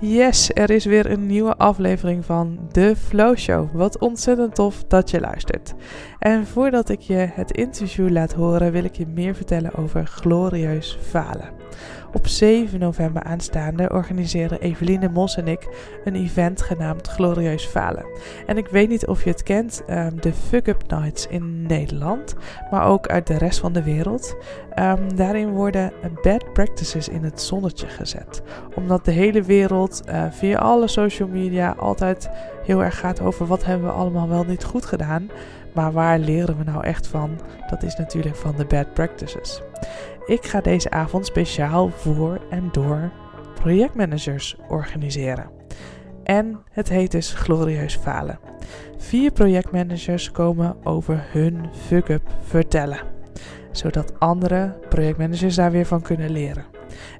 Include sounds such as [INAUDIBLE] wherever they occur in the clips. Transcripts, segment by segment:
Yes, er is weer een nieuwe aflevering van The Flow Show. Wat ontzettend tof dat je luistert. En voordat ik je het interview laat horen, wil ik je meer vertellen over glorieus falen. Op 7 november aanstaande organiseren Eveline Mos en ik een event genaamd Glorieus Falen. En ik weet niet of je het kent, um, de Fuck Up Nights in Nederland, maar ook uit de rest van de wereld. Um, daarin worden bad practices in het zonnetje gezet. Omdat de hele wereld uh, via alle social media altijd heel erg gaat over wat hebben we allemaal wel niet goed gedaan. Maar waar leren we nou echt van? Dat is natuurlijk van de bad practices. Ik ga deze avond speciaal voor en door projectmanagers organiseren. En het heet dus Glorieus Falen. Vier projectmanagers komen over hun fuck-up vertellen, zodat andere projectmanagers daar weer van kunnen leren.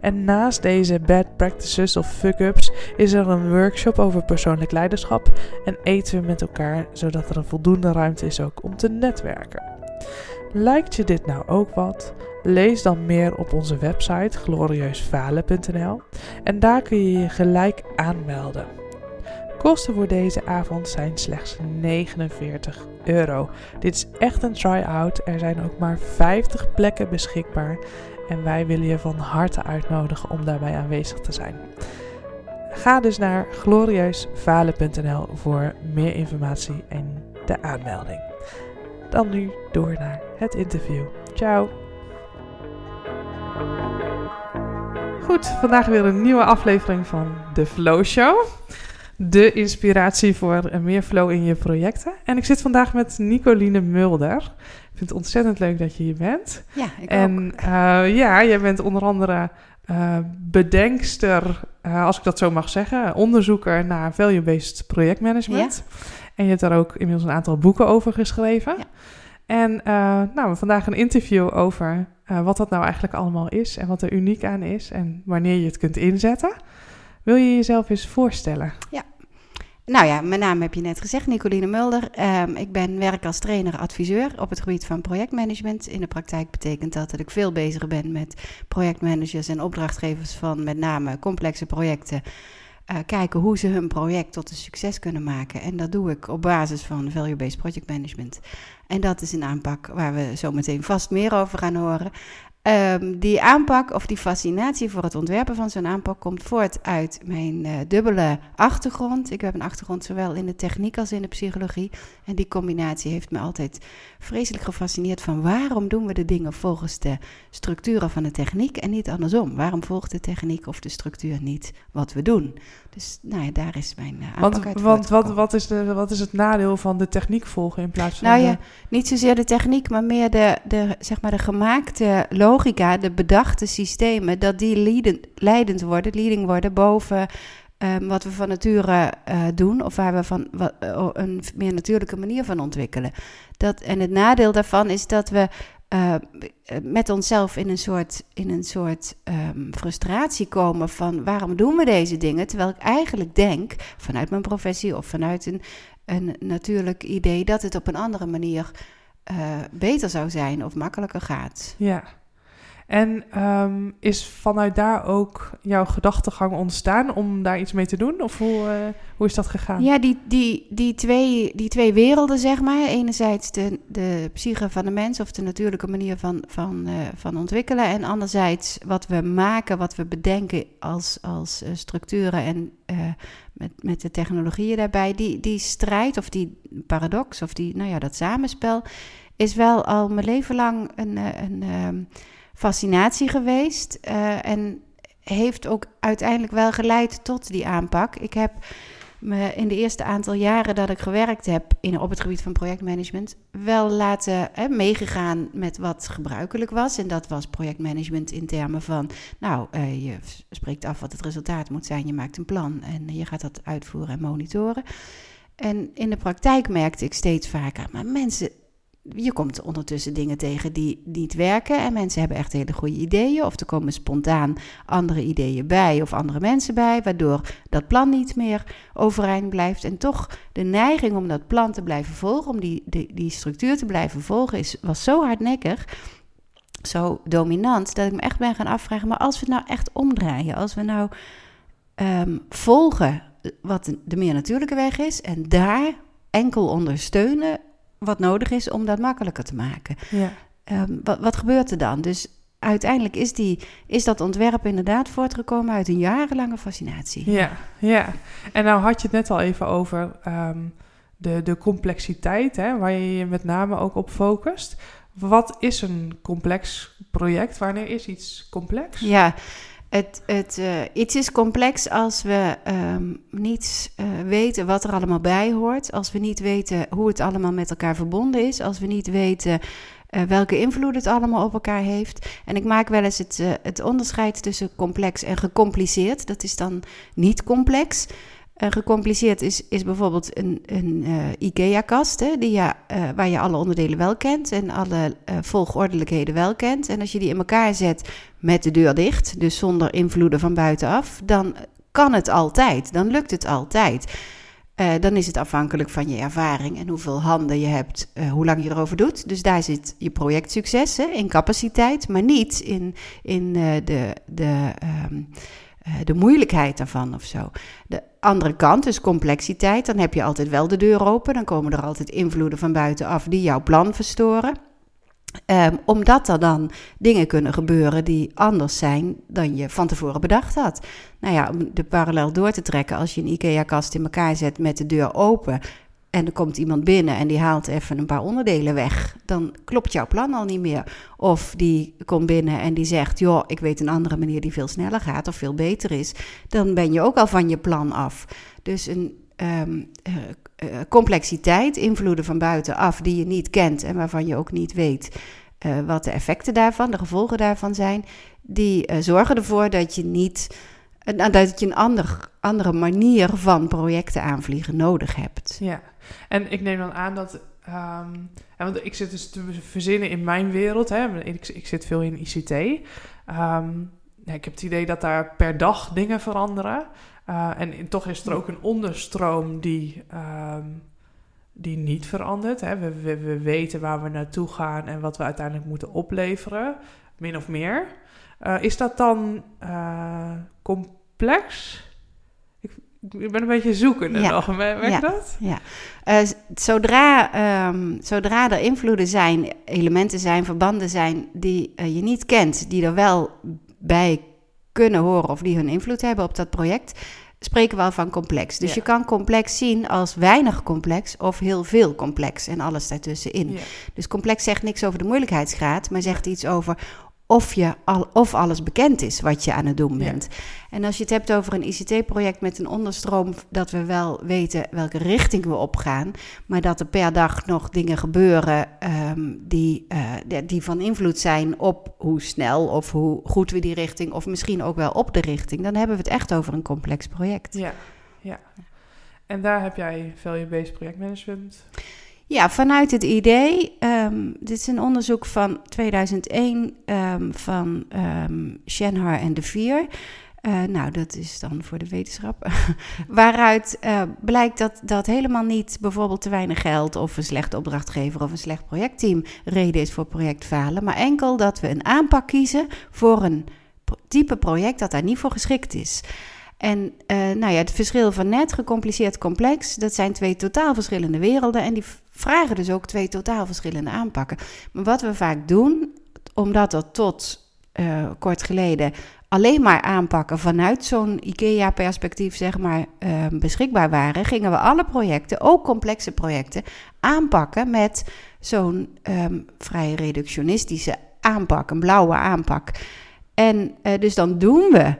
En naast deze bad practices of fuck-ups is er een workshop over persoonlijk leiderschap en eten we met elkaar, zodat er een voldoende ruimte is ook om te netwerken. Lijkt je dit nou ook wat? Lees dan meer op onze website glorieusfalen.nl en daar kun je je gelijk aanmelden. Kosten voor deze avond zijn slechts 49 euro. Dit is echt een try-out. Er zijn ook maar 50 plekken beschikbaar en wij willen je van harte uitnodigen om daarbij aanwezig te zijn. Ga dus naar glorieusfalen.nl voor meer informatie en de aanmelding. Dan nu door naar het interview. Ciao! Goed, vandaag weer een nieuwe aflevering van The Flow Show. De inspiratie voor meer flow in je projecten. En ik zit vandaag met Nicoline Mulder. Ik vind het ontzettend leuk dat je hier bent. Ja, ik en ook. Uh, ja, jij bent onder andere uh, bedenkster, uh, als ik dat zo mag zeggen, onderzoeker naar value-based projectmanagement. Ja. En je hebt daar ook inmiddels een aantal boeken over geschreven. Ja. En nou, vandaag een interview over wat dat nou eigenlijk allemaal is en wat er uniek aan is en wanneer je het kunt inzetten. Wil je jezelf eens voorstellen? Ja. Nou ja, mijn naam heb je net gezegd, Nicoline Mulder. Um, ik ben werk als trainer-adviseur op het gebied van projectmanagement. In de praktijk betekent dat dat ik veel bezig ben met projectmanagers en opdrachtgevers van met name complexe projecten. Uh, kijken hoe ze hun project tot een succes kunnen maken. En dat doe ik op basis van value-based project management. En dat is een aanpak waar we zo meteen vast meer over gaan horen. Um, die aanpak of die fascinatie voor het ontwerpen van zo'n aanpak komt voort uit mijn uh, dubbele achtergrond. Ik heb een achtergrond zowel in de techniek als in de psychologie. En die combinatie heeft me altijd vreselijk gefascineerd van waarom doen we de dingen volgens de structuren van de techniek en niet andersom. Waarom volgt de techniek of de structuur niet wat we doen? Dus nou ja, daar is mijn uh, aanpak want, uit Want wat, wat, is de, wat is het nadeel van de techniek volgen in plaats van nou de... ja, niet zozeer de techniek, maar meer de, de, zeg maar de gemaakte logica, de bedachte systemen, dat die leidend, leidend worden, leading worden boven um, wat we van nature uh, doen, of waar we van wat, uh, een meer natuurlijke manier van ontwikkelen. Dat, en het nadeel daarvan is dat we uh, met onszelf in een soort, in een soort um, frustratie komen van waarom doen we deze dingen? Terwijl ik eigenlijk denk, vanuit mijn professie of vanuit een, een natuurlijk idee, dat het op een andere manier uh, beter zou zijn of makkelijker gaat. Ja. En um, is vanuit daar ook jouw gedachtegang ontstaan om daar iets mee te doen? Of hoe, uh, hoe is dat gegaan? Ja, die, die, die, twee, die twee werelden, zeg maar. Enerzijds de, de psyche van de mens of de natuurlijke manier van, van, uh, van ontwikkelen. En anderzijds wat we maken, wat we bedenken als, als uh, structuren en met, met de technologieën daarbij. Die, die strijd of die paradox of die, nou ja, dat samenspel is wel al mijn leven lang een... een, een fascinatie geweest. Uh, en heeft ook uiteindelijk wel geleid tot die aanpak. Ik heb me in de eerste aantal jaren dat ik gewerkt heb in, op het gebied van projectmanagement wel laten hè, meegegaan met wat gebruikelijk was. En dat was projectmanagement in termen van, nou, uh, je spreekt af wat het resultaat moet zijn, je maakt een plan en je gaat dat uitvoeren en monitoren. En in de praktijk merkte ik steeds vaker, maar mensen je komt ondertussen dingen tegen die niet werken. En mensen hebben echt hele goede ideeën. Of er komen spontaan andere ideeën bij of andere mensen bij. Waardoor dat plan niet meer overeind blijft. En toch de neiging om dat plan te blijven volgen, om die, die, die structuur te blijven volgen, is, was zo hardnekkig. Zo dominant dat ik me echt ben gaan afvragen. Maar als we het nou echt omdraaien, als we nou ehm, volgen wat de meer natuurlijke weg is en daar enkel ondersteunen wat nodig is om dat makkelijker te maken. Ja. Ehm, wat, wat gebeurt er dan? Dus uiteindelijk is, die, is dat ontwerp inderdaad voortgekomen uit een jarenlange fascinatie. Ja, ja. En nou had je het net al even over ehm, de, de complexiteit, hè, waar je je met name ook op focust. Wat is een complex project? Wanneer is iets complex? Ja, het, het, uh, iets is complex als we um, niet uh, weten wat er allemaal bij hoort. Als we niet weten hoe het allemaal met elkaar verbonden is. Als we niet weten uh, welke invloed het allemaal op elkaar heeft. En ik maak wel eens het, het onderscheid tussen complex en gecompliceerd. Dat is dan niet complex. Uh, gecompliceerd is, is bijvoorbeeld een, een uh, IKEA-kast, die ja, uh, waar je alle onderdelen wel kent en alle volgordelijkheden wel kent. En als je die in elkaar zet met de deur dicht, dus zonder invloeden van buitenaf, dan kan het altijd, dan lukt het altijd. dan is het afhankelijk van je ervaring en hoeveel handen je hebt, hoe lang je erover doet. Dus daar zit je projectsucces hè, in capaciteit, maar niet in, in de, de, um, de moeilijkheid daarvan of zo. De, andere kant, dus complexiteit, dan heb je altijd wel de deur open. Dan komen er altijd invloeden van buitenaf die jouw plan verstoren. Um, omdat er dan dingen kunnen gebeuren die anders zijn dan je van tevoren bedacht had. Nou ja, om de parallel door te trekken, als je een IKEA-kast in elkaar zet met de deur open, en er komt iemand binnen en die haalt even een paar onderdelen weg, dan klopt jouw plan al niet meer. Of die komt binnen en die zegt: Joh, ik weet een andere manier die veel sneller gaat of veel beter is. Dan ben je ook al van je plan af. Dus een um, uh, uh, complexiteit, invloeden van buitenaf die je niet kent en waarvan je ook niet weet uh, wat de effecten daarvan, de gevolgen daarvan zijn, die zorgen ervoor dat je niet dat je een ander, andere manier van projecten aanvliegen nodig hebt. Ja, en ik neem dan aan dat. Um, want ik zit dus te verzinnen in mijn wereld. Hè. Ik, ik zit veel in ICT. Ja, ik heb het idee dat daar per dag dingen veranderen. Uh, en toch is er ook een onderstroom die, um, die niet verandert. Hè. We, we, we, weten waar we naartoe gaan en wat we uiteindelijk moeten opleveren, min of meer. Uh, is dat dan uh, complex? Ik ben een beetje zoekende ja. nog. Merk ja. dat? Ja. Uh, zodra, um, zodra er invloeden zijn, elementen zijn, verbanden zijn die uh, je niet kent, die er wel bij kunnen horen of die hun invloed hebben op dat project, spreken we al van complex. Dus ja. je kan complex zien als weinig complex of heel veel complex en alles daartussenin. Ja. Dus complex zegt niks over de moeilijkheidsgraad, maar zegt iets over of, je al, of alles bekend is wat je aan het doen bent. Ja. En als je het hebt over een ICT-project met een onderstroom, dat we wel weten welke richting we opgaan, maar dat er per dag nog dingen gebeuren um, die, uh, die van invloed zijn op hoe snel of hoe goed we die richting, of misschien ook wel op de richting, dan hebben we het echt over een complex project. Ja, ja. En daar heb jij VLB projectmanagement. Ja, vanuit het idee. Um, dit is een onderzoek van 2001 um, van um, en de Vier. Uh, nou, dat is dan voor de wetenschap. [LAUGHS] Waaruit uh, blijkt dat dat helemaal niet bijvoorbeeld te weinig geld of een slechte opdrachtgever of een slecht projectteam reden is voor projectfalen, maar enkel dat we een aanpak kiezen voor een type project dat daar niet voor geschikt is. En uh, nou ja, het verschil van net, gecompliceerd, complex, dat zijn twee totaal verschillende werelden. En die vragen dus ook twee totaal verschillende aanpakken. Maar wat we vaak doen, omdat er tot uh, kort geleden alleen maar aanpakken vanuit zo'n IKEA-perspectief, zeg maar, uh, beschikbaar waren, gingen we alle projecten, ook complexe projecten, aanpakken met zo'n um, vrij reductionistische aanpak, een blauwe aanpak. En uh, dus dan doen we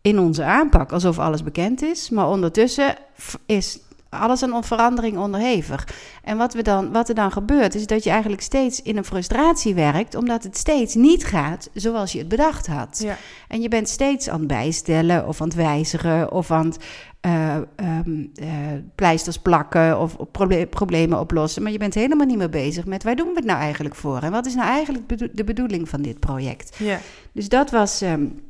in onze aanpak alsof alles bekend is, maar ondertussen is alles een verandering onderhevig. En wat, we dan, wat er dan gebeurt, is dat je eigenlijk steeds in een frustratie werkt, omdat het steeds niet gaat zoals je het bedacht had. Ja. En je bent steeds aan het bijstellen of aan het wijzigen of aan het uh, um, uh, pleisters plakken of proble problemen oplossen. Maar je bent helemaal niet meer bezig met waar doen we het nou eigenlijk voor? En wat is nou eigenlijk bedo de bedoeling van dit project? Ja. Dus dat was. Um,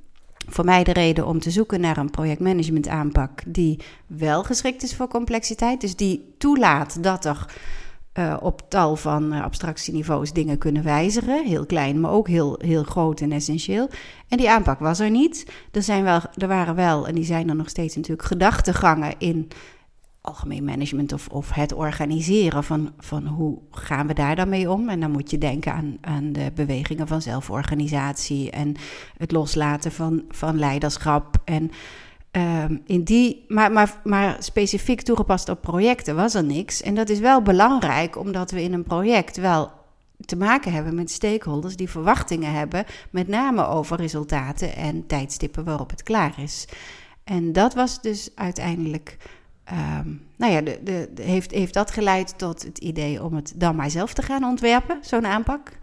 voor mij de reden om te zoeken naar een projectmanagement aanpak die wel geschikt is voor complexiteit. Dus die toelaat dat er uh, op tal van uh, abstractieniveaus dingen kunnen wijzigen. Heel klein, maar ook heel, heel groot en essentieel. En die aanpak was er niet. Er, zijn wel, er waren wel, en die zijn er nog steeds natuurlijk, gedachtegangen in algemeen management of, of het organiseren van, van hoe gaan we daar dan mee om. En dan moet je denken aan, aan de bewegingen van zelforganisatie en het loslaten van, van leiderschap en Ehm, in die, maar, maar, maar specifiek toegepast op projecten was er niks. En dat is wel belangrijk, omdat we in een project wel te maken hebben met stakeholders die verwachtingen hebben, met name over resultaten en tijdstippen waarop het klaar is. En dat was dus uiteindelijk, ehm, nou ja, de, de, heeft, heeft dat geleid tot het idee om het dan maar zelf te gaan ontwerpen, zo'n aanpak.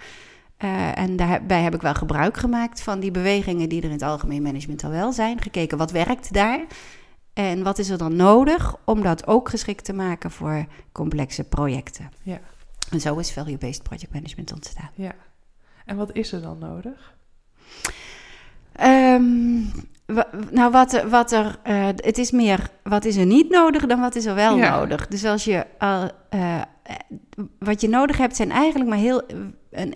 Uh, en daarbij heb ik wel gebruik gemaakt van die bewegingen die er in het algemeen management al wel zijn. Gekeken wat werkt daar en wat is er dan nodig om dat ook geschikt te maken voor complexe projecten. Ja. En zo is value-based project management ontstaan. Ja. En wat is er dan nodig? Um, nou, wat, wat er, uh, het is meer wat is er niet nodig dan wat is er wel nodig. Dus als je al, uh, wat je nodig hebt zijn eigenlijk maar heel een,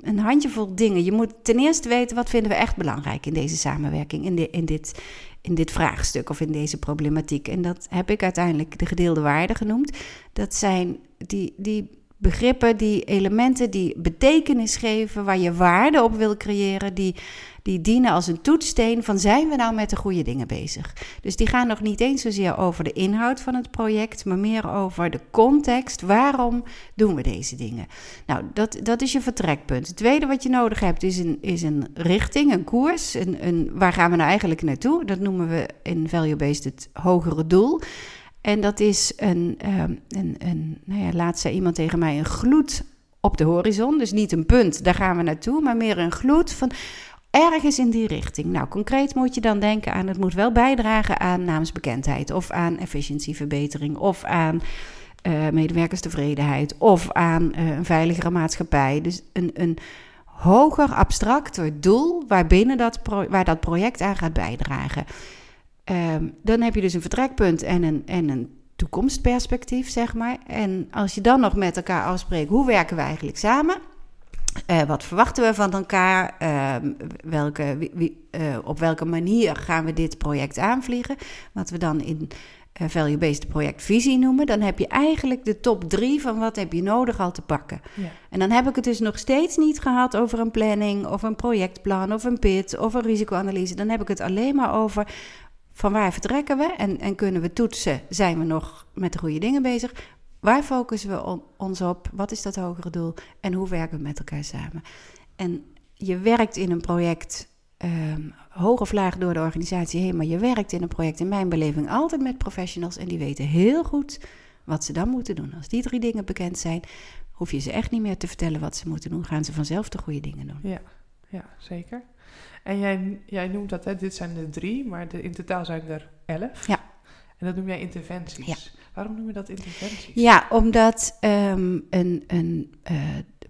een handjevol dingen. Je moet ten eerste weten wat vinden we echt belangrijk in deze samenwerking, in, de, in, dit, in dit vraagstuk of in deze problematiek. En dat heb ik uiteindelijk de gedeelde waarden genoemd. Dat zijn die, die begrippen, die elementen die betekenis geven, waar je waarde op wil creëren, die die dienen als een toetssteen van zijn we nou met de goede dingen bezig. Dus die gaan nog niet eens zozeer over de inhoud van het project, maar meer over de context. Waarom doen we deze dingen? Nou, dat, dat is je vertrekpunt. Het tweede wat je nodig hebt is een, is een richting, een koers. Een, een, waar gaan we nou eigenlijk naartoe? Dat noemen we in value-based het hogere doel. En dat is een, um, een, een nou ja, zei iemand tegen mij, een gloed op de horizon. Dus niet een punt, daar gaan we naartoe, maar meer een gloed van ergens in die richting. Nou, concreet moet je dan denken aan het moet wel bijdragen aan naamsbekendheid of aan efficiëntieverbetering of aan uh, medewerkerstevredenheid of aan uh, een veiligere maatschappij. Dus een, een hoger, abstracter doel waarbinnen dat waar dat project aan gaat bijdragen. Uh, dan heb je dus een vertrekpunt en een, en een toekomstperspectief, zeg maar. En als je dan nog met elkaar afspreekt, hoe werken we eigenlijk samen? Uh, wat verwachten we van elkaar? Uh, welke, wie, uh, op welke manier gaan we dit project aanvliegen? Wat we dan in value-based projectvisie noemen. Dan heb je eigenlijk de top drie van wat heb je nodig al te pakken. Ja. En dan heb ik het dus nog steeds niet gehad over een planning... of een projectplan of een PIT of een risicoanalyse. Dan heb ik het alleen maar over van waar vertrekken we... en, en kunnen we toetsen, zijn we nog met de goede dingen bezig... Waar focussen we ons op? Wat is dat hogere doel? En hoe werken we met elkaar samen? En je werkt in een project, um, hoog of laag door de organisatie heen, maar je werkt in een project, in mijn beleving, altijd met professionals. En die weten heel goed wat ze dan moeten doen. Als die drie dingen bekend zijn, hoef je ze echt niet meer te vertellen wat ze moeten doen. Gaan ze vanzelf de goede dingen doen. Ja, ja zeker. En jij, jij noemt dat, hè, dit zijn de drie, maar de, in totaal zijn er elf. Ja. En dat noem jij interventies. Ja. Waarom noemen we dat interventies? Ja, omdat um, een, een, uh,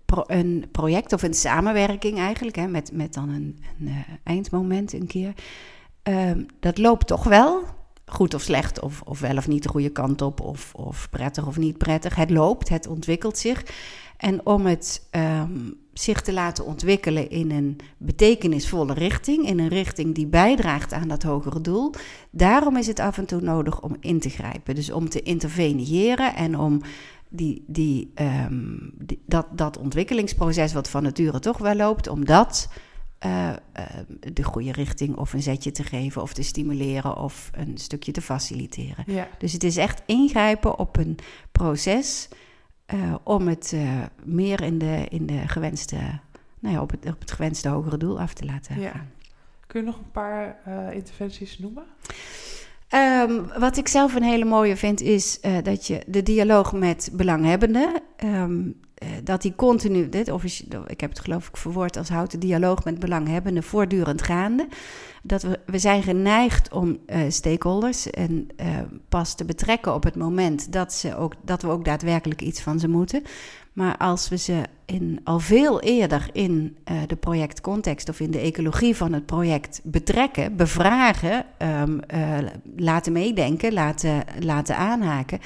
pro, een project of een samenwerking eigenlijk, hè, met, met dan een, een uh, eindmoment een keer, um, dat loopt toch wel. Goed of slecht, of, of wel of niet de goede kant op, of, of prettig of niet prettig. Het loopt, het ontwikkelt zich. En om het um, zich te laten ontwikkelen in een betekenisvolle richting, in een richting die bijdraagt aan dat hogere doel, daarom is het af en toe nodig om in te grijpen. Dus om te interveneren en om die, die, um, die dat, dat ontwikkelingsproces, wat van nature toch wel loopt, om dat uh, uh, de goede richting of een zetje te geven of te stimuleren of een stukje te faciliteren. Ja. Dus het is echt ingrijpen op een proces uh, om het uh, meer in de, in de gewenste, nou ja, op het, op het gewenste hogere doel af te laten ja. gaan. Kun je nog een paar uh, interventies noemen? Um, wat ik zelf een hele mooie vind, is dat je de dialoog met belanghebbenden, um, dat die continu, dit, ik heb het geloof ik verwoord als houten dialoog met belanghebbenden, voortdurend gaande dat we, we zijn geneigd om uh, stakeholders en uh, pas te betrekken op het moment dat, ze ook, dat we ook daadwerkelijk iets van ze moeten. Maar als we ze in, al veel eerder in de projectcontext of in de ecologie van het project betrekken, bevragen, um, laten meedenken, laten, laten aanhaken.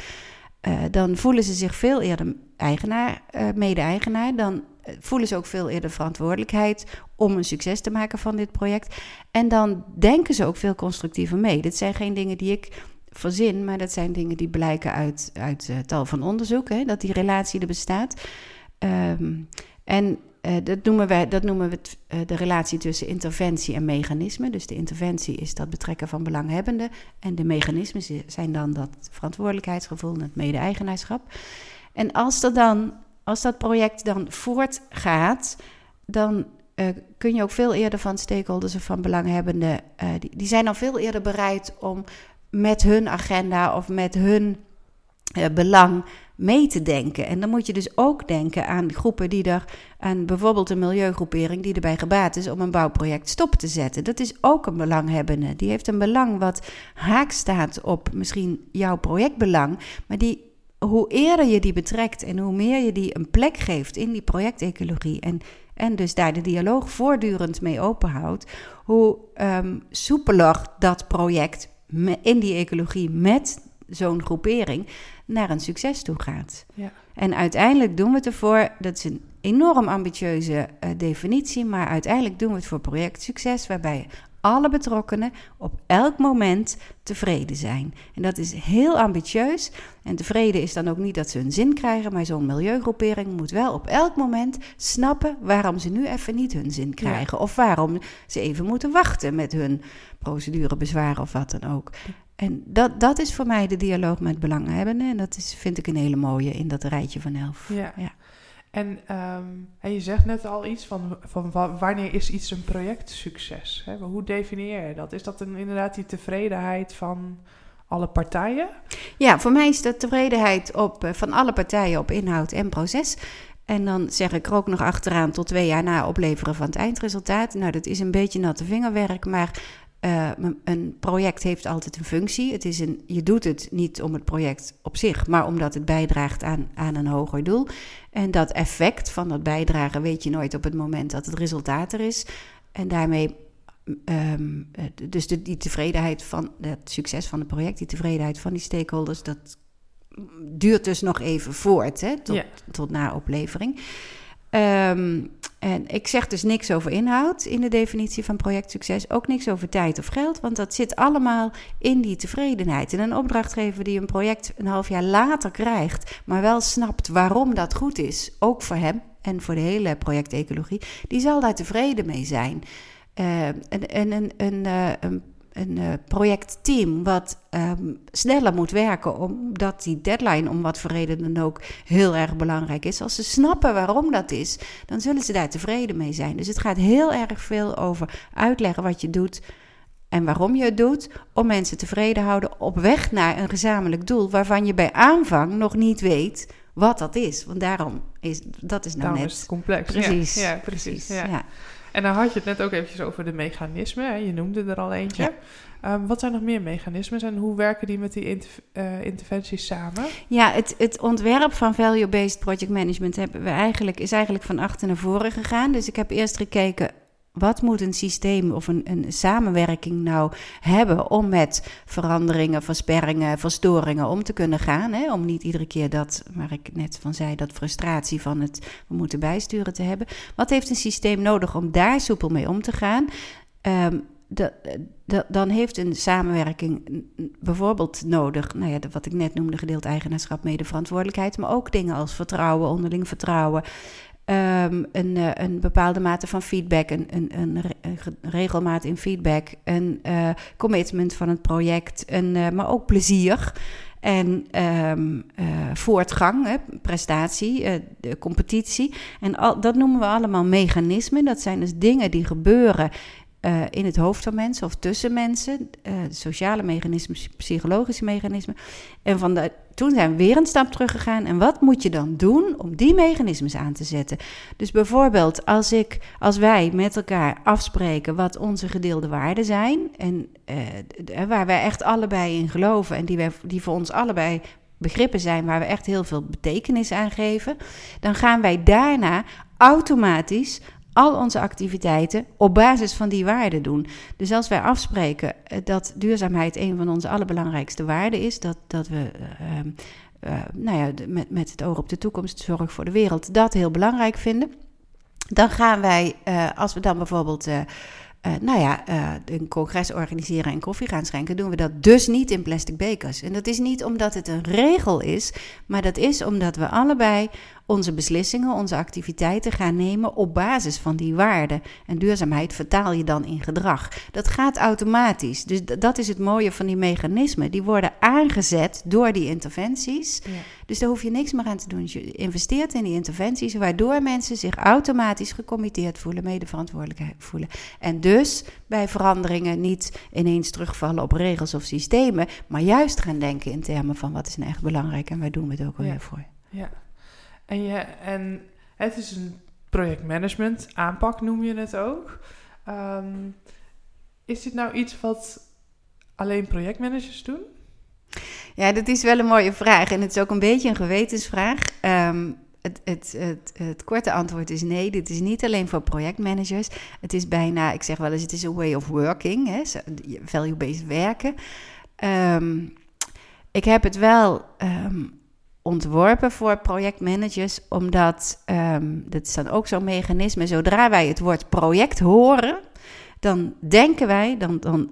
Dan voelen ze zich veel eerder eigenaar, mede-eigenaar. Dan voelen ze ook veel eerder verantwoordelijkheid om een succes te maken van dit project. En dan denken ze ook veel constructiever mee. Dit zijn geen dingen die ik verzin, maar dat zijn dingen die blijken uit, uit tal van onderzoek, dat die relatie er bestaat. Ehm, en uh, dat noemen, wij, dat noemen we uh, de relatie tussen interventie en mechanisme. Dus de interventie is dat betrekken van belanghebbenden. En de mechanismen zijn dan dat verantwoordelijkheidsgevoel en het mede-eigenaarschap. En als, er dan, als dat project dan voortgaat, dan uh, kun je ook veel eerder van stakeholders of van belanghebbenden, die, die zijn dan veel eerder bereid om met hun agenda of met hun belang mee te denken. En dan moet je dus ook denken aan groepen die er, aan bijvoorbeeld een milieugroepering die erbij gebaat is om een bouwproject stop te zetten. Dat is ook een belanghebbende. Die heeft een belang wat haak staat op misschien jouw projectbelang, maar die hoe eerder je die betrekt en hoe meer je die een plek geeft in die projectecologie en, en dus daar de dialoog voortdurend mee openhoudt, hoe um, soepeler dat project in die ecologie met zo'n groepering naar een succes toe gaat. Ja. En uiteindelijk doen we het ervoor, dat is een enorm ambitieuze uh, definitie, maar uiteindelijk doen we het voor projectsucces, waarbij alle betrokkenen op elk moment tevreden zijn. En dat is heel ambitieus. En tevreden is dan ook niet dat ze hun zin krijgen, maar zo'n milieugroepering moet wel op elk moment snappen waarom ze nu even niet hun zin krijgen. Of waarom ze even moeten wachten met hun procedurebezwaar of wat dan ook. En dat, dat is voor mij de dialoog met belanghebbenden. En dat is, vind ik een hele mooie in dat rijtje van elf. Ja. ja. En, um, en je zegt net al iets van, van wanneer is iets een projectsucces? Hoe definieer je dat? Is dat inderdaad die tevredenheid van alle partijen? Ja, voor mij is dat tevredenheid op, eh, van alle partijen op inhoud en proces. En dan zeg ik er ook nog achteraan tot twee jaar na opleveren van het eindresultaat. Nou, dat is een beetje natte vingerwerk, maar uh, een project heeft altijd een functie. Het is een, je doet het niet om het project op zich, maar omdat het bijdraagt aan, aan een hoger doel. En dat effect van dat bijdragen weet je nooit op het moment dat het resultaat er is. En daarmee, um, dus de, die tevredenheid van het succes van het project, die tevredenheid van die stakeholders, dat duurt dus nog even voort hè, tot, tot na oplevering. Um, en ik zeg dus niks over inhoud in de definitie van projectsucces, ook niks over tijd of geld, want dat zit allemaal in die tevredenheid. En een opdrachtgever die een project een half jaar later krijgt, maar wel snapt waarom dat goed is, ook voor hem en voor de hele projectecologie, die zal daar tevreden mee zijn. En, en een, een een uh, projectteam wat um, sneller moet werken, omdat die deadline om wat voor reden dan ook heel erg belangrijk is. Als ze snappen waarom dat is, dan zullen ze daar tevreden mee zijn. Dus het gaat heel erg veel over uitleggen wat je doet en waarom je het doet, om mensen tevreden houden op weg naar een gezamenlijk doel waarvan je bij aanvang nog niet weet wat dat is. Want daarom is dat is nou daarom net is complex. Precies. Ja, ja precies. Ja. ja. En dan had je het net ook eventjes over de mechanismen. Hè? Je noemde er al eentje. Um, wat zijn nog meer mechanismen en hoe werken die met die uh, interventies samen? Ja, het, het ontwerp van value-based project management hebben we eigenlijk, is eigenlijk van achter naar voren gegaan. Dus ik heb eerst gekeken wat moet een systeem of een, een samenwerking nou hebben om met veranderingen, versperringen, verstoringen om te kunnen gaan? Hè? Om niet iedere keer dat, waar ik net van zei, dat frustratie van het we moeten bijsturen te hebben. Wat heeft een systeem nodig om daar soepel mee om te gaan? Um, de, dan heeft een samenwerking bijvoorbeeld nodig, nou ja, wat ik net noemde, gedeeld eigenaarschap, medeverantwoordelijkheid, maar ook dingen als vertrouwen, onderling vertrouwen, um, een, uh, een bepaalde mate van feedback, een, een, een, regelmaat in feedback, een uh, commitment van het project, een, uh, maar ook plezier. En um, voortgang, hè, prestatie, de competitie. En al, dat noemen we allemaal mechanismen. Dat zijn dus dingen die gebeuren uh, in het hoofd van mensen of tussen mensen, uh, sociale mechanismen, psychologische mechanismen. En van de, toen zijn we weer een stap teruggegaan. En wat moet je dan doen om die mechanismes aan te zetten? Dus bijvoorbeeld als, ik, als wij met elkaar afspreken wat onze gedeelde waarden zijn, en uh, waar wij echt allebei in geloven en die, wij, die voor ons allebei begrippen zijn waar we echt heel veel betekenis aan geven, dan gaan wij daarna automatisch al onze activiteiten op basis van die waarden doen. Dus als wij afspreken eh, dat duurzaamheid een van onze allerbelangrijkste waarden is, dat, dat we uh, nou ja, met, met het oog op de toekomst, zorg voor de wereld, dat heel belangrijk vinden. Dan gaan wij, als we dan bijvoorbeeld uh, nou ja, een congres organiseren en koffie gaan schenken, doen we dat dus niet in plastic bekers. En dat is niet omdat het een regel is, maar dat is omdat we allebei onze beslissingen, onze activiteiten gaan nemen op basis van die waarden. En duurzaamheid vertaal je dan in gedrag. Dat gaat automatisch. Dus dat is het mooie van die mechanismen. Die worden aangezet door die interventies. Ja. Dus daar hoef je niks meer aan te doen. Dus je investeert in die interventies, waardoor mensen zich automatisch gecommitteerd voelen, medeverantwoordelijk voelen. En dus bij veranderingen niet ineens terugvallen op regels of systemen, maar juist gaan denken in termen van wat is nou echt belangrijk en waar doen we het ook alweer ja. voor. Ja. En, je, en het is een projectmanagement aanpak, noem je het ook. Ehm, is dit nou iets wat alleen projectmanagers doen? Ja, dat is wel een mooie vraag. En het is ook een beetje een gewetensvraag. Um, het, het, het, het, korte antwoord is nee. Dit is niet alleen voor projectmanagers. Het is bijna, ik zeg wel eens, het is een way of working. Value-based werken. Um, ik heb het wel ontworpen voor projectmanagers, omdat um, dat is dan ook zo'n mechanisme. Zodra wij het woord project horen, dan denken wij, dan, dan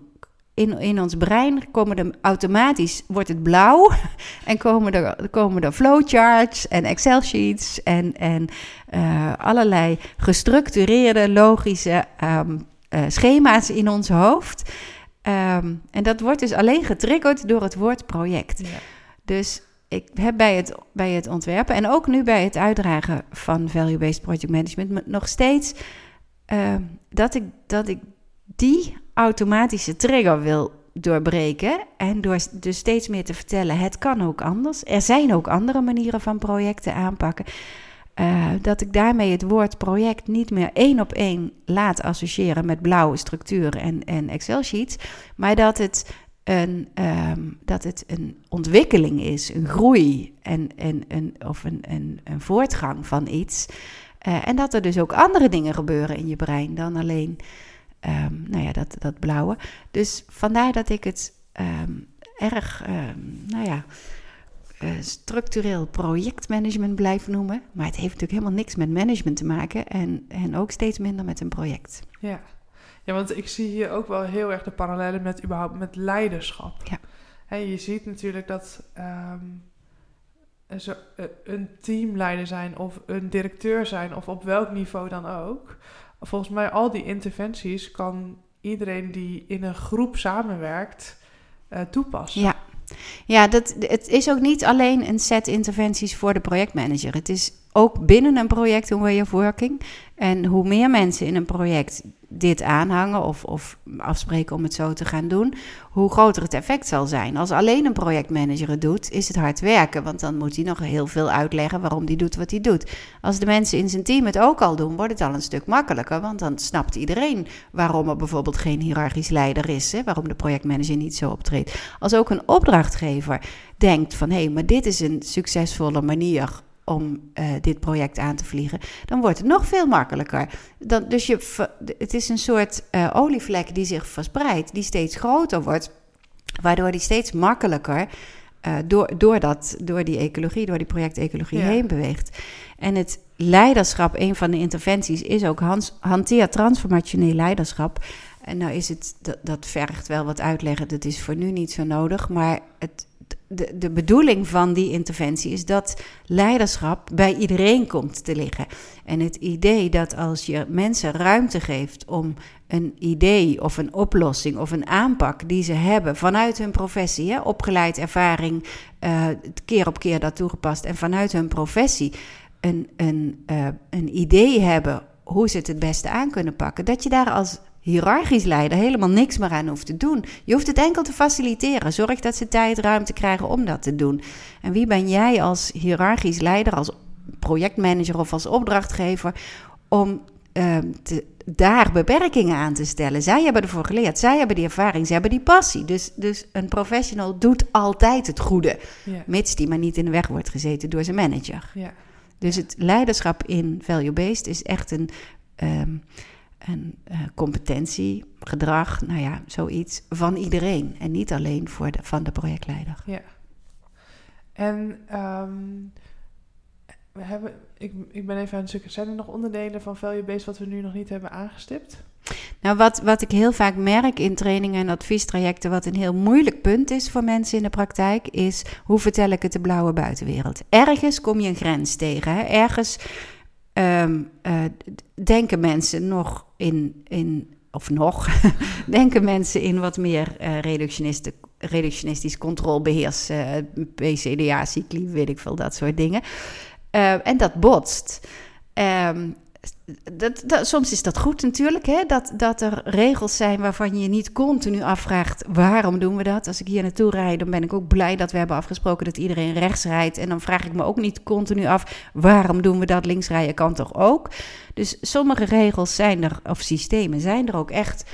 in, in ons brein komen er automatisch, wordt het blauw [LAUGHS] en komen er, komen er flowcharts en Excel sheets en, en uh, allerlei gestructureerde, logische um, uh, schema's in ons hoofd. Um, en dat wordt dus alleen getriggerd door het woord project. Ja. Dus ik heb bij het, bij het ontwerpen en ook nu bij het uitdragen van value-based project management nog steeds uh, dat, ik, dat ik die automatische trigger wil doorbreken. En door dus steeds meer te vertellen: het kan ook anders. Er zijn ook andere manieren van projecten aanpakken. Uh, dat ik daarmee het woord project niet meer één op één laat associëren met blauwe structuren en, en Excel-sheets, maar dat het een, um, dat het een ontwikkeling is, een groei en, en, een, of een, een, een voortgang van iets. Uh, en dat er dus ook andere dingen gebeuren in je brein dan alleen um, nou ja, dat, dat blauwe. Dus vandaar dat ik het um, erg, nou ja, uh, structureel projectmanagement blijf noemen. Maar het heeft natuurlijk helemaal niks met management te maken en, en ook steeds minder met een project. Ja. Ja, want ik zie hier ook wel heel erg de parallellen met überhaupt met leiderschap. Ja. En je ziet natuurlijk dat um, zo, eh, een teamleider zijn of een directeur zijn of op welk niveau dan ook. Volgens mij al die interventies kan iedereen die in een groep samenwerkt uh, toepassen. Ja. Ja, dat, het is ook niet alleen een set interventies voor de projectmanager. Het is ook binnen een project een way of working. En hoe meer mensen in een project dit aanhangen of, of afspreken om het zo te gaan doen, hoe groter het effect zal zijn. Als alleen een projectmanager het doet, is het hard werken, want dan moet hij nog heel veel uitleggen waarom hij doet wat hij doet. Als de mensen in zijn team het ook al doen, wordt het al een stuk makkelijker, want dan snapt iedereen waarom er bijvoorbeeld geen hiërarchisch leider is, hè, waarom de projectmanager niet zo optreedt. Als ook een opdrachtgever denkt van hé, hey, maar dit is een succesvolle manier om uh, dit project aan te vliegen, dan wordt het nog veel makkelijker. Dan, dus je, het is een soort uh, olievlek die zich verspreidt, die steeds groter wordt, waardoor die steeds makkelijker uh, door, door, dat, door die ecologie, door die projectecologie ja. heen beweegt. En het leiderschap, een van de interventies, is ook hans, hanteer transformationeel leiderschap. En nou is het, dat, dat vergt wel wat uitleggen, dat is voor nu niet zo nodig, maar het, de, de bedoeling van die interventie is dat leiderschap bij iedereen komt te liggen. En het idee dat als je mensen ruimte geeft om een idee of een oplossing of een aanpak die ze hebben vanuit hun professie, opgeleid ervaring, uh, keer op keer dat toegepast en vanuit hun professie een, een, uh, een idee hebben hoe ze het het beste aan kunnen pakken, dat je daar als hiërarchisch leider helemaal niks meer aan hoeft te doen. Je hoeft het enkel te faciliteren. Zorg dat ze tijd, ruimte krijgen om dat te doen. En wie ben jij als hiërarchisch leider, als projectmanager of als opdrachtgever om uh, te, daar beperkingen aan te stellen? Zij hebben ervoor geleerd, zij hebben die ervaring, zij hebben die passie. Dus, dus een professional doet altijd het goede, ja. mits die maar niet in de weg wordt gezeten door zijn manager. Ja. Dus het leiderschap in value-based is echt een. Um, en uh, competentie, gedrag, nou ja, zoiets van iedereen. En niet alleen voor de, van de projectleider. Ja. En ehm, we hebben, ik, ik ben even aan het zoeken. Zijn er nog onderdelen van Value Based wat we nu nog niet hebben aangestipt? Nou, wat, wat ik heel vaak merk in trainingen en adviestrajecten, wat een heel moeilijk punt is voor mensen in de praktijk, is hoe vertel ik het de blauwe buitenwereld? Ergens kom je een grens tegen. Hè? Ergens ehm, eh, denken mensen nog in, in of nog, [LAUGHS] denken mensen in wat meer uh, reductionistisch, controlebeheers, uh, PCDA, cycli, weet ik veel, dat soort dingen. Uh, en dat botst. Um, dat, dat, soms is dat goed natuurlijk, hè? Dat, dat er regels zijn waarvan je niet continu afvraagt waarom doen we dat. Als ik hier naartoe rijd, dan ben ik ook blij dat we hebben afgesproken dat iedereen rechts rijdt. En dan vraag ik me ook niet continu af waarom doen we dat. Links rijden kan toch ook. Dus sommige regels zijn er, of systemen zijn er ook echt,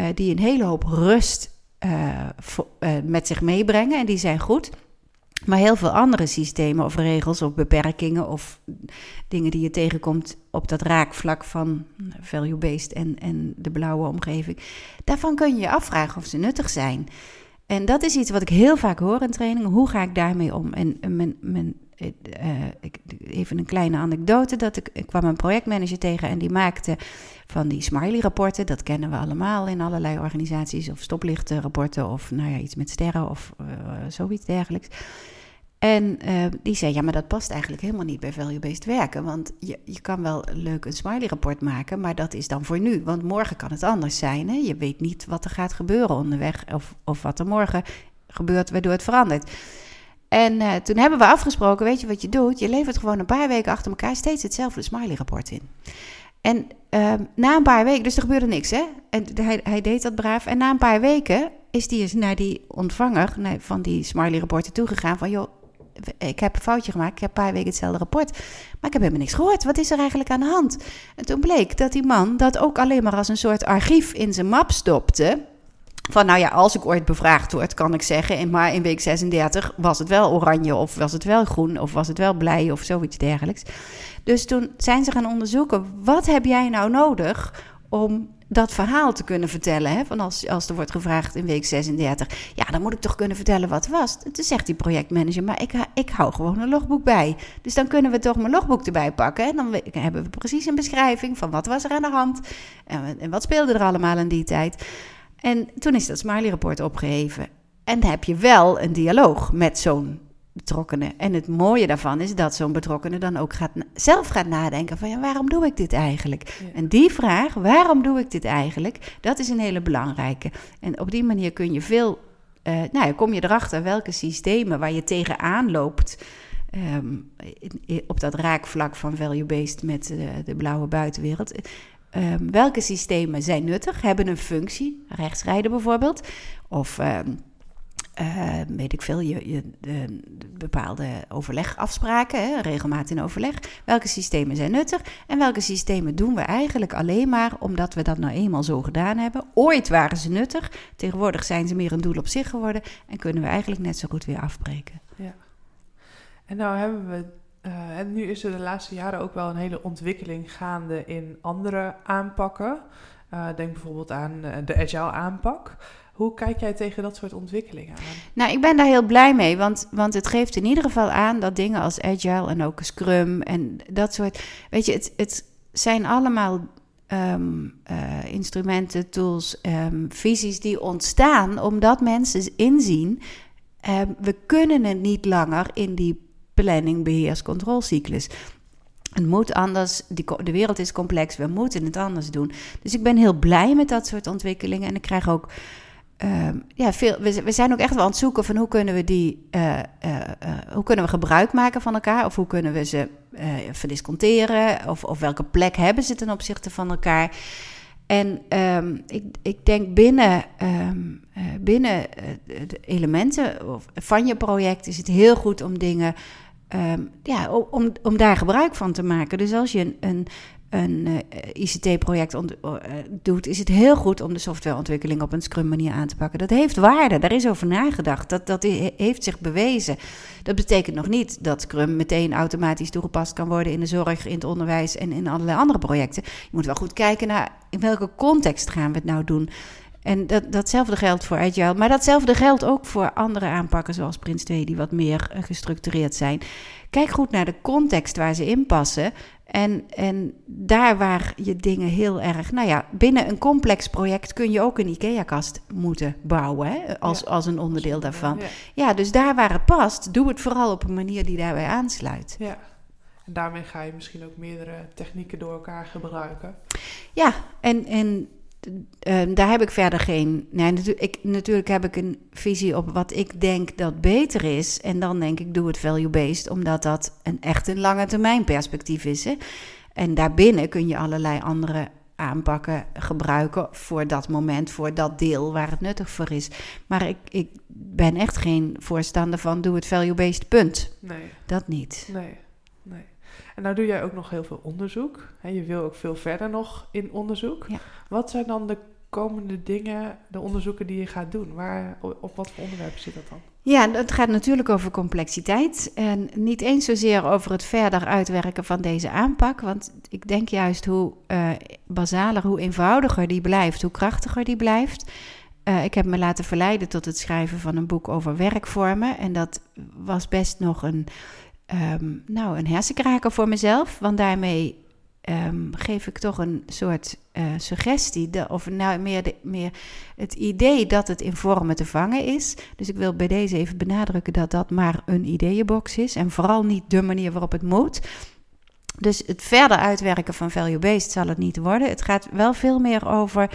uh, die een hele hoop rust voor, uh, met zich meebrengen. En die zijn goed. Maar heel veel andere systemen of regels of beperkingen of dingen die je tegenkomt op dat raakvlak van value-based en, en de blauwe omgeving, daarvan kun je je afvragen of ze nuttig zijn. En dat is iets wat ik heel vaak hoor in trainingen. Hoe ga ik daarmee om? En mijn, mijn, even een kleine anekdote. Dat ik, kwam een projectmanager tegen en die maakte van die smiley-rapporten. Dat kennen we allemaal in allerlei organisaties. Of stoplichtrapporten of nou ja, iets met sterren of uh, zoiets dergelijks. En die zei, ja, maar dat past eigenlijk helemaal niet bij value-based werken. Want je, je kan wel leuk een smiley-rapport maken, maar dat is dan voor nu. Want morgen kan het anders zijn. Hè? Je weet niet wat er gaat gebeuren onderweg of, of wat er morgen gebeurt waardoor het verandert. En uh, toen hebben we afgesproken, weet je wat je doet? Je levert gewoon een paar weken achter elkaar steeds hetzelfde smiley-rapport in. En uh, na een paar weken, dus er gebeurde niks, hè? En hij, hij deed dat braaf. En na een paar weken is hij eens naar die ontvanger van die smiley-rapporten toegegaan van... joh, ik heb een foutje gemaakt. Ik heb een paar weken hetzelfde rapport. Maar ik heb helemaal niks gehoord. Wat is er eigenlijk aan de hand? En toen bleek dat die man dat ook alleen maar als een soort archief in zijn map stopte. Van nou ja, als ik ooit bevraagd word, kan ik zeggen. Maar in week 36 was het wel oranje, of was het wel groen, of was het wel blij, of zoiets dergelijks. Dus toen zijn ze gaan onderzoeken: wat heb jij nou nodig om dat verhaal te kunnen vertellen. Hè? Van als, als er wordt gevraagd in week 36, ja, dan moet ik toch kunnen vertellen wat was. Toen zegt die projectmanager, maar ik, ik hou gewoon een logboek bij. Dus dan kunnen we toch mijn logboek erbij pakken. En dan hebben we precies een beschrijving van wat was er aan de hand en wat speelde er allemaal in die tijd. En toen is dat Smiley-rapport opgeheven. En dan heb je wel een dialoog met zo'n betrokkenen. En het mooie daarvan is dat zo'n betrokkenen dan ook gaat, zelf gaat nadenken van ja, waarom doe ik dit eigenlijk? En die vraag, waarom doe ik dit eigenlijk, dat is een hele belangrijke. En op die manier kun je veel, uh, nou ja, kom je erachter welke systemen waar je tegenaan loopt. Um, op dat raakvlak van value-based met uh, de blauwe buitenwereld. Um, welke systemen zijn nuttig, hebben een functie, rechtsrijden bijvoorbeeld, of um, uh, weet ik veel, je, je de, bepaalde overlegafspraken, hè, regelmatig in overleg. Welke systemen zijn nuttig en welke systemen doen we eigenlijk alleen maar omdat we dat nou eenmaal zo gedaan hebben. Ooit waren ze nuttig, tegenwoordig zijn ze meer een doel op zich geworden en kunnen we eigenlijk net zo goed weer afbreken. Ja. En nou hebben we, uh, en nu is er de laatste jaren ook wel een hele ontwikkeling gaande in andere aanpakken. Uh, denk bijvoorbeeld aan de agile aanpak. Hoe kijk jij tegen dat soort ontwikkelingen aan? Nou, ik ben daar heel blij mee, want, want het geeft in ieder geval aan dat dingen als Agile en ook Scrum en dat soort. Weet je, het, het zijn allemaal uh, instrumenten, tools, um, visies die ontstaan omdat mensen inzien. Um, we kunnen het niet langer in die planning, beheers, controlecyclus. Het moet anders, de wereld is complex, we moeten het anders doen. Dus ik ben heel blij met dat soort ontwikkelingen. En ik krijg ook Uh, ja, veel, we, zijn ook echt wel aan het zoeken van hoe kunnen we die, uh, uh, hoe kunnen we gebruik maken van elkaar, of hoe kunnen we ze verdisconteren, of, of welke plek hebben ze ten opzichte van elkaar. En um, ik, ik denk binnen, um, binnen de elementen van je project is het heel goed om dingen Um, ja, om, om daar gebruik van te maken. Dus als je een, een, een uh, ICT-project uh, doet, is het heel goed om de softwareontwikkeling op een Scrum-manier aan te pakken. Dat heeft waarde, daar is over nagedacht, dat, dat heeft zich bewezen. Dat betekent nog niet dat Scrum meteen automatisch toegepast kan worden in de zorg, in het onderwijs en in allerlei andere projecten. Je moet wel goed kijken naar in welke context gaan we het nou doen. En dat, datzelfde geldt voor Agile. Maar datzelfde geldt ook voor andere aanpakken, zoals Prins 2, die wat meer eh, gestructureerd zijn. Kijk goed naar de context waar ze in passen. En, en daar waar je dingen heel erg. Nou ja, binnen een complex project kun je ook een IKEA-kast moeten bouwen. Hè, als, als een onderdeel daarvan. Ja. Ja, dus daar waar het past, doe het vooral op een manier die daarbij aansluit. ja. En daarmee ga je misschien ook meerdere technieken door elkaar gebruiken. Ja, en, en ehm, daar heb ik verder geen. Nee, natu ik, natuurlijk heb ik een visie op wat ik denk dat beter is. En dan denk ik, doe het value-based, omdat dat een echt een lange termijn perspectief is. Hè? En daarbinnen kun je allerlei andere aanpakken gebruiken voor dat moment, voor dat deel waar het nuttig voor is. Maar ik, ik ben echt geen voorstander van doe het value-based, punt. Nee, Dat niet. nee, nee. En nou doe jij ook nog heel veel onderzoek. Hè, je wil ook veel verder nog in onderzoek. Ja. Wat zijn dan de komende dingen, de onderzoeken die je gaat doen? Waar, op wat voor onderwerpen zit dat dan? Ja, het gaat natuurlijk over complexiteit. En niet eens zozeer over het verder uitwerken van deze aanpak. Want ik denk juist hoe eh, basaler, hoe eenvoudiger die blijft, hoe krachtiger die blijft. Eh, ik heb me laten verleiden tot het schrijven van een boek over werkvormen. En dat was best nog een, ehm, nou, een hersenkraker voor mezelf. Want daarmee ehm, geef ik toch een soort eh, suggestie. de- of nou meer, de, meer het idee dat het in vormen te vangen is. Dus ik wil bij deze even benadrukken dat dat maar een ideeënbox is. En vooral niet de manier waarop het moet. Dus het verder uitwerken van value-based zal het niet worden. Het gaat wel veel meer over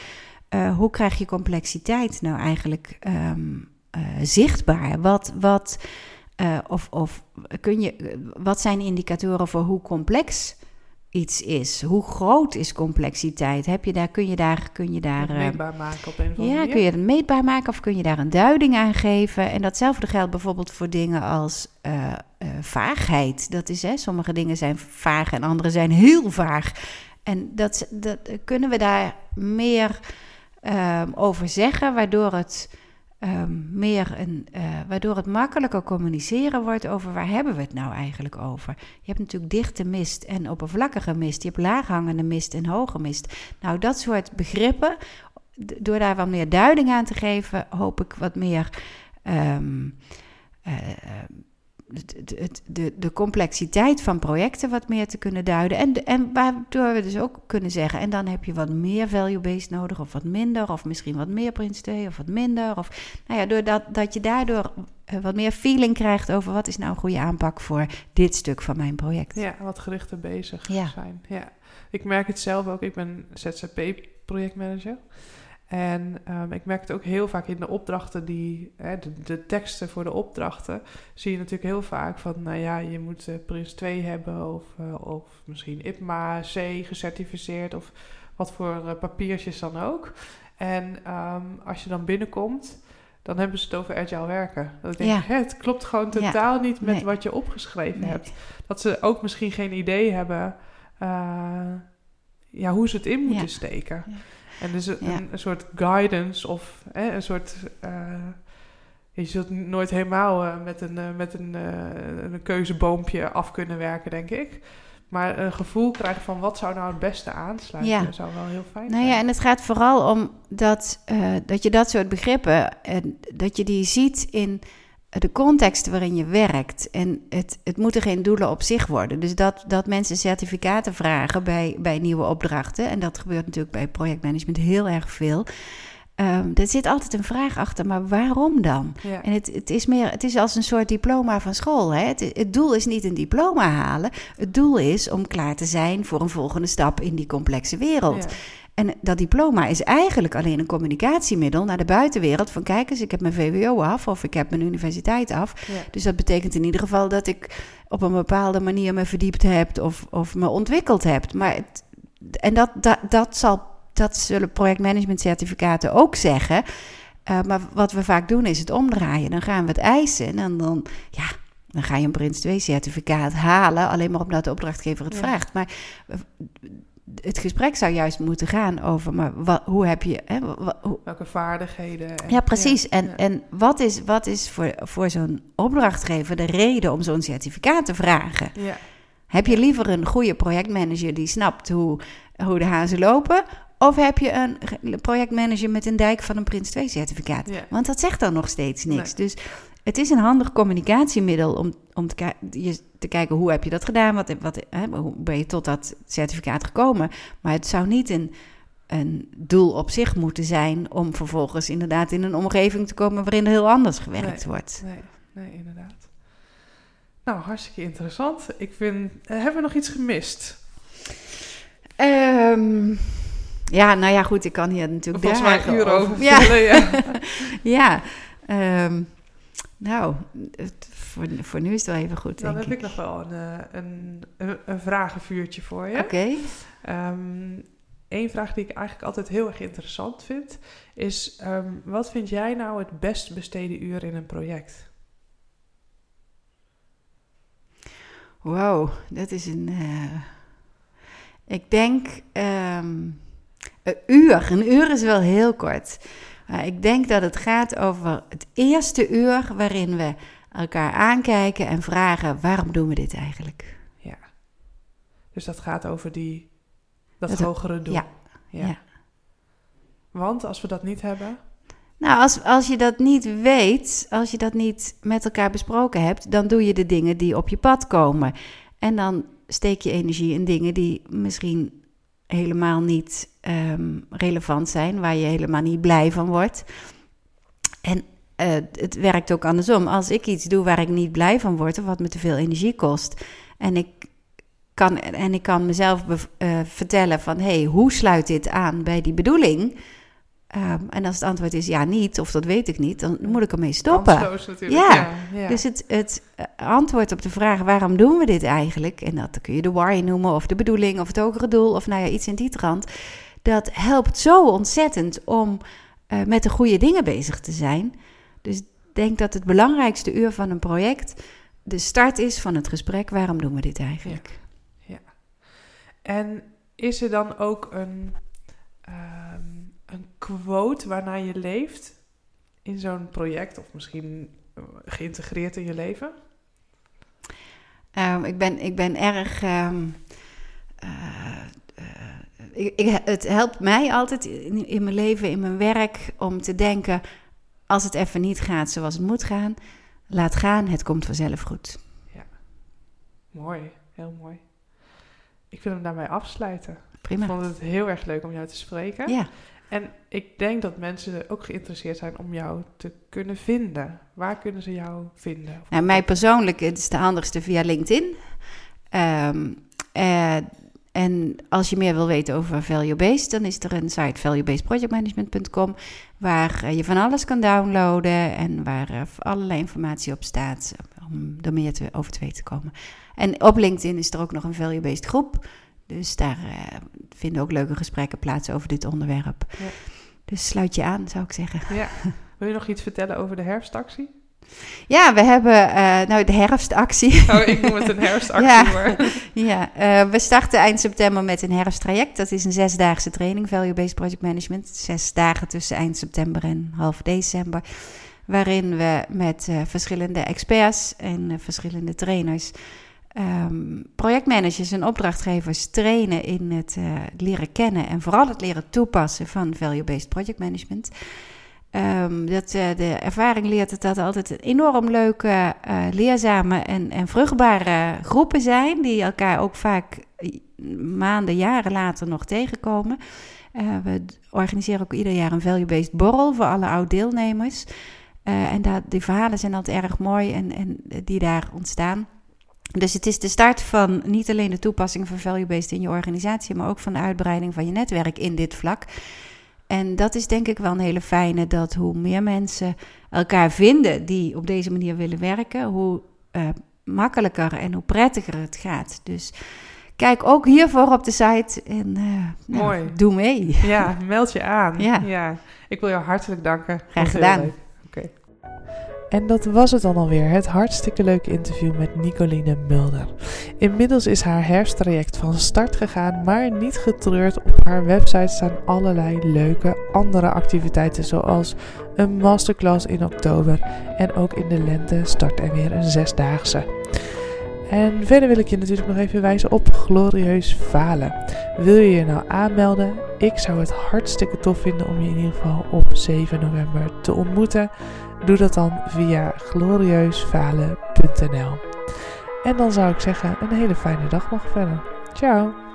eh, hoe krijg je complexiteit nou eigenlijk ehm, eh, zichtbaar? Wat, wat, eh, of, of kun je, wat zijn indicatoren voor hoe complex iets is? Hoe groot is complexiteit? Heb je daar, kun je daar, kun je daar Het eh, meetbaar maken op een of andere ja, kun je het meetbaar maken of kun je daar een duiding aan geven? En datzelfde geldt bijvoorbeeld voor dingen als eh, vaagheid. Dat is, hè, sommige dingen zijn vaag en andere zijn heel vaag. En dat, dat kunnen we daar meer ehm, over zeggen, waardoor het ehm, meer een, eh, waardoor het makkelijker communiceren wordt over waar hebben we het nou eigenlijk over. Je hebt natuurlijk dichte mist en oppervlakkige mist. Je hebt laaghangende mist en hoge mist. Nou, dat soort begrippen door daar wat meer duiding aan te geven, hoop ik wat meer het- de, de complexiteit van projecten wat meer te kunnen duiden. En, en waardoor we dus ook kunnen zeggen, en dan heb je wat meer value-based nodig, of wat minder, of misschien wat meer Prince 2, of wat minder. Of, nou ja, doordat dat je daardoor eh, wat meer feeling krijgt over wat is nou een goede aanpak voor dit stuk van mijn project. Ja, wat gerichter bezig Ja. zijn. Ja. Ik merk het zelf ook. Ik ben ZZP-projectmanager. En ehm, ik merk het ook heel vaak in de opdrachten die... Hè, de, de teksten voor de opdrachten zie je natuurlijk heel vaak van... Nou ja, je moet eh, Prins 2 hebben of, eh, of misschien IPMA C gecertificeerd... of wat voor eh, papiertjes dan ook. En ehm, als je dan binnenkomt... Dan hebben ze het over agile werken. Dat ik denk, Ja. hè, het klopt gewoon Ja. totaal niet met Nee. wat je opgeschreven Nee. hebt dat ze ook misschien geen idee hebben ja, hoe ze het in moeten Ja. steken. En dus een, Ja. een, een soort guidance of hè, een soort. eh, je zult nooit helemaal eh, met, een, eh, met een, een keuzeboompje af kunnen werken, denk ik. Maar een gevoel krijgen van wat zou nou het beste aansluiten, Ja. zou wel heel fijn Nou zijn. ja, en het gaat vooral om dat, dat je dat soort begrippen, en dat je die ziet in de context waarin je werkt. En het, het moeten geen doelen op zich worden. Dus dat, dat mensen certificaten vragen bij, bij nieuwe opdrachten, en dat gebeurt natuurlijk bij projectmanagement heel erg veel. Ehm er zit altijd een vraag achter, maar waarom dan? Ja. En het, het is meer, het is als een soort diploma van school. Hè? Het, het doel is niet een diploma halen. Het doel is om klaar te zijn voor een volgende stap in die complexe wereld. Ja. En dat diploma is eigenlijk alleen een communicatiemiddel naar de buitenwereld. Van kijk eens, ik heb mijn VWO af of ik heb mijn universiteit af. Ja. Dus dat betekent in ieder geval dat ik op een bepaalde manier me verdiept heb of, of me ontwikkeld heb. Maar het, en dat, dat, dat, zal, dat zullen projectmanagement certificaten ook zeggen. Uh, maar wat we vaak doen is het omdraaien. Dan gaan we het eisen en dan, ja, dan ga je een Prins 2 certificaat halen. Alleen maar omdat de opdrachtgever het Ja. vraagt. Maar het gesprek zou juist moeten gaan over, maar wat, hoe heb je... Hè, hoe- Welke vaardigheden. En, ja, precies. ja, en ja. en wat is, wat is voor, voor zo'n opdrachtgever de reden om zo'n certificaat te vragen? Ja. Heb je liever een goede projectmanager die snapt hoe, hoe de hazen lopen? Of heb je een ge- projectmanager met een dijk van een Prins 2 certificaat? Ja. Want dat zegt dan nog steeds niks. Nee. Dus het is een handig communicatiemiddel om, om te, ki- je- te kijken hoe heb je dat gedaan, wat, wat, hè, hoe ben je tot dat certificaat gekomen. Maar het zou niet een, een doel op zich moeten zijn om vervolgens inderdaad in een omgeving te komen waarin er heel anders gewerkt wordt. Nee, nee, inderdaad. Nou, hartstikke interessant. Ik vind, eh, hebben we nog iets gemist? Ehm, ja, nou ja, goed, ik kan hier natuurlijk Volgens mij dagen uren over Ja. vertellen. Ja. [LAUGHS] Ja, ehm, nou, het- voor, voor nu is het wel even goed, Dan denk heb ik. nog wel een, eh, een, een, een vragenvuurtje voor je. Oké. Eén vraag die ik eigenlijk altijd heel erg interessant vind, is: ehm, wat vind jij nou het best besteden uur in een project? Wow, dat is een. eh, ik denk. ehm, een uur. Een uur is wel heel kort. Maar ik denk dat het gaat over het eerste uur waarin we elkaar aankijken en vragen: waarom doen we dit eigenlijk? Ja. Dus dat gaat over die, dat, Dat- hogere doel. ja, ja. ja. Want als we dat niet hebben, Nou, als, als je dat niet weet, als je dat niet met elkaar besproken hebt, dan doe je de dingen die op je pad komen. En dan steek je energie in dingen die misschien helemaal niet ehm, relevant zijn, waar je helemaal niet blij van wordt. En eh, het werkt ook andersom. Als ik iets doe waar ik niet blij van word, of wat me te veel energie kost, en ik kan, en ik kan mezelf eh, vertellen van, hé, hey, hoe sluit dit aan bij die bedoeling? Ehm, en als het antwoord is ja, niet, of dat weet ik niet, dan moet ik ermee stoppen. Ja. Ja, ja. Dus het, het eh, antwoord op de vraag waarom doen we dit eigenlijk, en dat kun je de why noemen, of de bedoeling, of het hogere doel, of nou ja, iets in die trant, dat helpt zo ontzettend om eh, met de goede dingen bezig te zijn. Dus ik denk dat het belangrijkste uur van een project de start is van het gesprek, waarom doen we dit eigenlijk? En is er dan ook een, ehm, een quote waarnaar je leeft in zo'n project, of misschien eh, geïntegreerd in je leven? Ehm, ik, ben, ik ben erg. ehm, eh, eh, ik, ik- het helpt mij altijd in, in mijn leven, in mijn werk, om te denken: als het even niet gaat zoals het moet gaan, laat gaan, het komt vanzelf goed. Mooi, heel mooi. Ik wil hem daarbij afsluiten. Ik Prima. vond het heel erg leuk om jou te spreken. Ja. En ik denk dat mensen ook geïnteresseerd zijn om jou te kunnen vinden. Waar kunnen ze jou vinden? Nou, mij persoonlijk het is de handigste via LinkedIn. Ehm, eh, en als je meer wil weten over Value Based, dan is er een site valuebasedprojectmanagement.com waar eh, je van alles kan downloaden en waar eh, allerlei informatie op staat om er meer te, over te weten te komen. En op LinkedIn is er ook nog een Value Based groep. Dus daar eh, vinden ook leuke gesprekken plaats over dit onderwerp. Ja. Dus sluit je aan, zou ik zeggen. Ja. [LAUGHS] Wil je nog iets vertellen over de herfstactie? Ja, we hebben eh, nou de herfstactie. [LAUGHS] Oh, ik noem het een [LAUGHS] herfstactie, Ja. maar... Ja, eh, we starten eind september met een herfsttraject. Dat is een zesdaagse training, Value Based Project Management. Zes dagen tussen eind september en half december. Waarin we met verschillende experts en verschillende trainers, ehm, projectmanagers en opdrachtgevers trainen in het eh, leren kennen en vooral het leren toepassen van Value Based Project Management. Ehm, dat, eh, de ervaring leert het dat altijd enorm leuke, eh, leerzame en, en vruchtbare groepen zijn, die elkaar ook vaak maanden, jaren later nog tegenkomen. We organiseren ook ieder jaar een value-based borrel voor alle oud-deelnemers. En dat, die verhalen zijn altijd erg mooi en, en die daar ontstaan. Dus het is de start van niet alleen de toepassing van value-based in je organisatie, maar ook van de uitbreiding van je netwerk in dit vlak. En dat is denk ik wel een hele fijne, dat hoe meer mensen elkaar vinden die op deze manier willen werken, hoe eh, makkelijker en hoe prettiger het gaat. Dus kijk ook hiervoor op de site en eh, nou, Mooi. doe mee. Ja, meld je aan. Ja. Ik wil jou hartelijk danken. Graag heel gedaan. En dat was het dan alweer, het hartstikke leuke interview met Nicoline Mulder. Inmiddels is haar herfsttraject van start gegaan, maar niet getreurd. Op haar website staan allerlei leuke andere activiteiten, zoals een masterclass in oktober. En ook in de lente start er weer een zesdaagse. En verder wil ik je natuurlijk nog even wijzen op Glorieus Falen. Wil je je nou aanmelden? Ik zou het hartstikke tof vinden om je in ieder geval op 7 november te ontmoeten. Doe dat dan via glorieusfalen.nl. En dan zou ik zeggen, een hele fijne dag nog verder. Ciao!